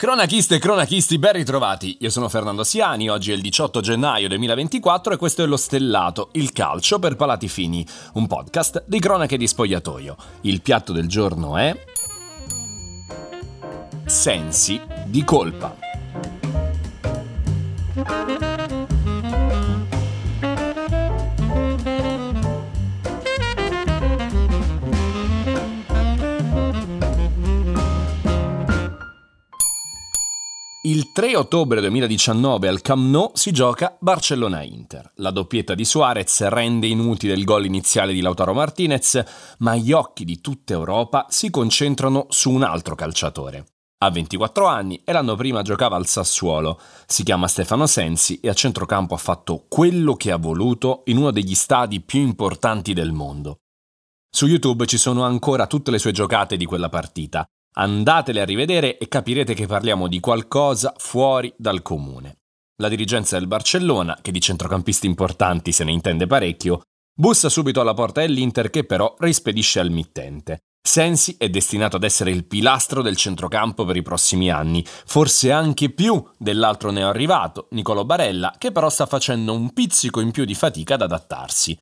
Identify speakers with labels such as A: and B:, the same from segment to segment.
A: Cronachiste e cronachisti, ben ritrovati. Io sono Fernando Siani, oggi è il 18 gennaio 2024 e questo è Lo Stellato, il calcio per palati fini, un podcast di cronache di spogliatoio. Il piatto del giorno è... Sensi di colpa. Il 3 ottobre 2019 al Camp Nou si gioca Barcellona-Inter. La doppietta di Suarez rende inutile il gol iniziale di Lautaro Martinez, ma gli occhi di tutta Europa si concentrano su un altro calciatore. Ha 24 anni e l'anno prima giocava al Sassuolo. Si chiama Stefano Sensi e a centrocampo ha fatto quello che ha voluto in uno degli stadi più importanti del mondo. Su YouTube ci sono ancora tutte le sue giocate di quella partita Andatele a rivedere e capirete che parliamo di qualcosa fuori dal comune. La dirigenza del Barcellona, che di centrocampisti importanti se ne intende parecchio, bussa subito alla porta dell'Inter che però rispedisce al mittente. Sensi è destinato ad essere il pilastro del centrocampo per i prossimi anni, forse anche più dell'altro neoarrivato, Nicolo Barella, che però sta facendo un pizzico in più di fatica ad adattarsi.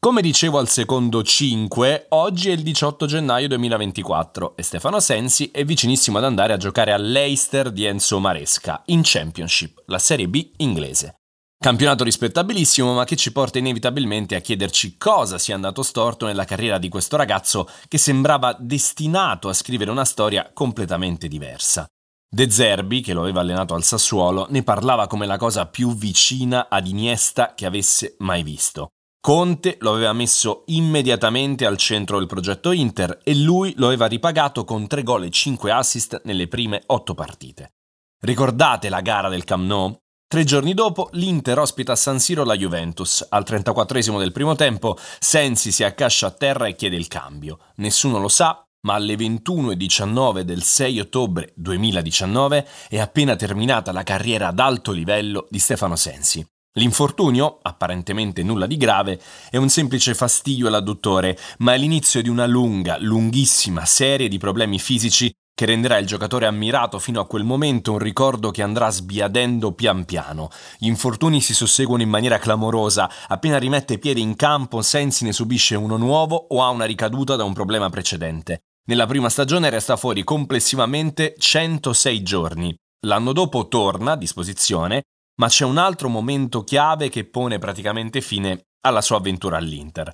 A: Come dicevo al secondo 5, oggi è il 18 gennaio 2024 e Stefano Sensi è vicinissimo ad andare a giocare all'Eister di Enzo Maresca in Championship, la Serie B inglese. Campionato rispettabilissimo, ma che ci porta inevitabilmente a chiederci cosa sia andato storto nella carriera di questo ragazzo che sembrava destinato a scrivere una storia completamente diversa. De Zerbi, che lo aveva allenato al Sassuolo, ne parlava come la cosa più vicina ad Iniesta che avesse mai visto. Conte lo aveva messo immediatamente al centro del progetto Inter e lui lo aveva ripagato con 3 gol e 5 assist nelle prime 8 partite. Ricordate la gara del Camp Nou? Tre giorni dopo l'Inter ospita a San Siro la Juventus. Al 34 del primo tempo Sensi si accascia a terra e chiede il cambio. Nessuno lo sa, ma alle 21.19 del 6 ottobre 2019 è appena terminata la carriera ad alto livello di Stefano Sensi. L'infortunio, apparentemente nulla di grave, è un semplice fastidio all'adduttore, ma è l'inizio di una lunga, lunghissima serie di problemi fisici che renderà il giocatore ammirato fino a quel momento un ricordo che andrà sbiadendo pian piano. Gli infortuni si susseguono in maniera clamorosa, appena rimette piede in campo Sensi ne subisce uno nuovo o ha una ricaduta da un problema precedente. Nella prima stagione resta fuori complessivamente 106 giorni. L'anno dopo torna a disposizione ma c'è un altro momento chiave che pone praticamente fine alla sua avventura all'Inter.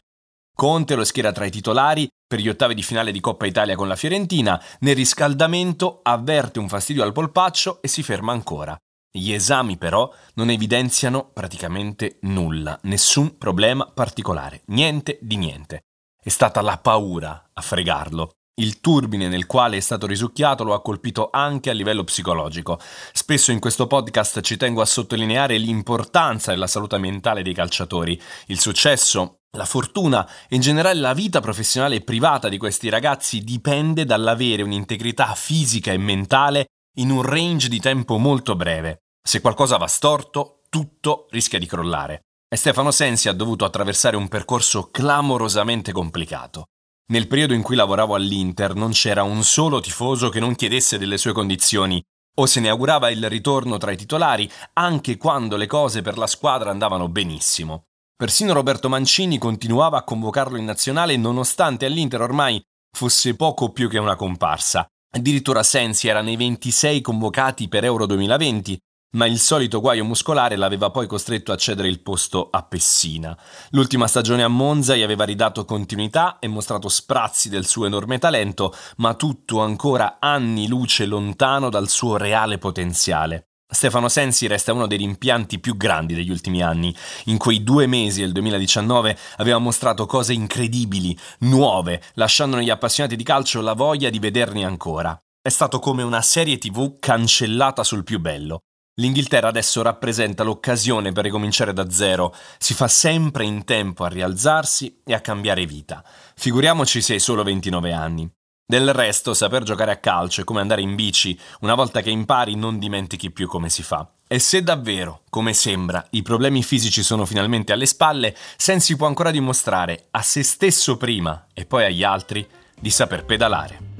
A: Conte lo schiera tra i titolari per gli ottavi di finale di Coppa Italia con la Fiorentina, nel riscaldamento avverte un fastidio al polpaccio e si ferma ancora. Gli esami però non evidenziano praticamente nulla, nessun problema particolare, niente di niente. È stata la paura a fregarlo. Il turbine nel quale è stato risucchiato lo ha colpito anche a livello psicologico. Spesso in questo podcast ci tengo a sottolineare l'importanza della salute mentale dei calciatori. Il successo, la fortuna e in generale la vita professionale e privata di questi ragazzi dipende dall'avere un'integrità fisica e mentale in un range di tempo molto breve. Se qualcosa va storto, tutto rischia di crollare. E Stefano Sensi ha dovuto attraversare un percorso clamorosamente complicato. Nel periodo in cui lavoravo all'Inter non c'era un solo tifoso che non chiedesse delle sue condizioni o se ne augurava il ritorno tra i titolari anche quando le cose per la squadra andavano benissimo. Persino Roberto Mancini continuava a convocarlo in nazionale nonostante all'Inter ormai fosse poco più che una comparsa. Addirittura Sensi era nei 26 convocati per Euro 2020 ma il solito guaio muscolare l'aveva poi costretto a cedere il posto a Pessina. L'ultima stagione a Monza gli aveva ridato continuità e mostrato sprazzi del suo enorme talento, ma tutto ancora anni luce lontano dal suo reale potenziale. Stefano Sensi resta uno dei rimpianti più grandi degli ultimi anni. In quei due mesi del 2019 aveva mostrato cose incredibili, nuove, lasciando negli appassionati di calcio la voglia di vederni ancora. È stato come una serie tv cancellata sul più bello. L'Inghilterra adesso rappresenta l'occasione per ricominciare da zero, si fa sempre in tempo a rialzarsi e a cambiare vita. Figuriamoci se hai solo 29 anni. Del resto, saper giocare a calcio è come andare in bici, una volta che impari non dimentichi più come si fa. E se davvero, come sembra, i problemi fisici sono finalmente alle spalle, Sensi può ancora dimostrare a se stesso prima e poi agli altri di saper pedalare.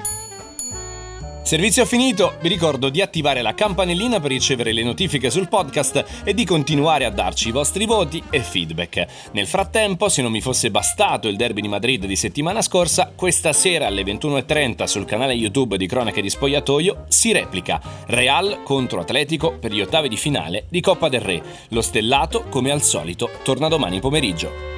A: Servizio finito, vi ricordo di attivare la campanellina per ricevere le notifiche sul podcast e di continuare a darci i vostri voti e feedback. Nel frattempo, se non mi fosse bastato il derby di Madrid di settimana scorsa, questa sera alle 21.30 sul canale YouTube di Cronache di Spogliatoio si replica Real contro Atletico per gli ottavi di finale di Coppa del Re. Lo stellato, come al solito, torna domani pomeriggio.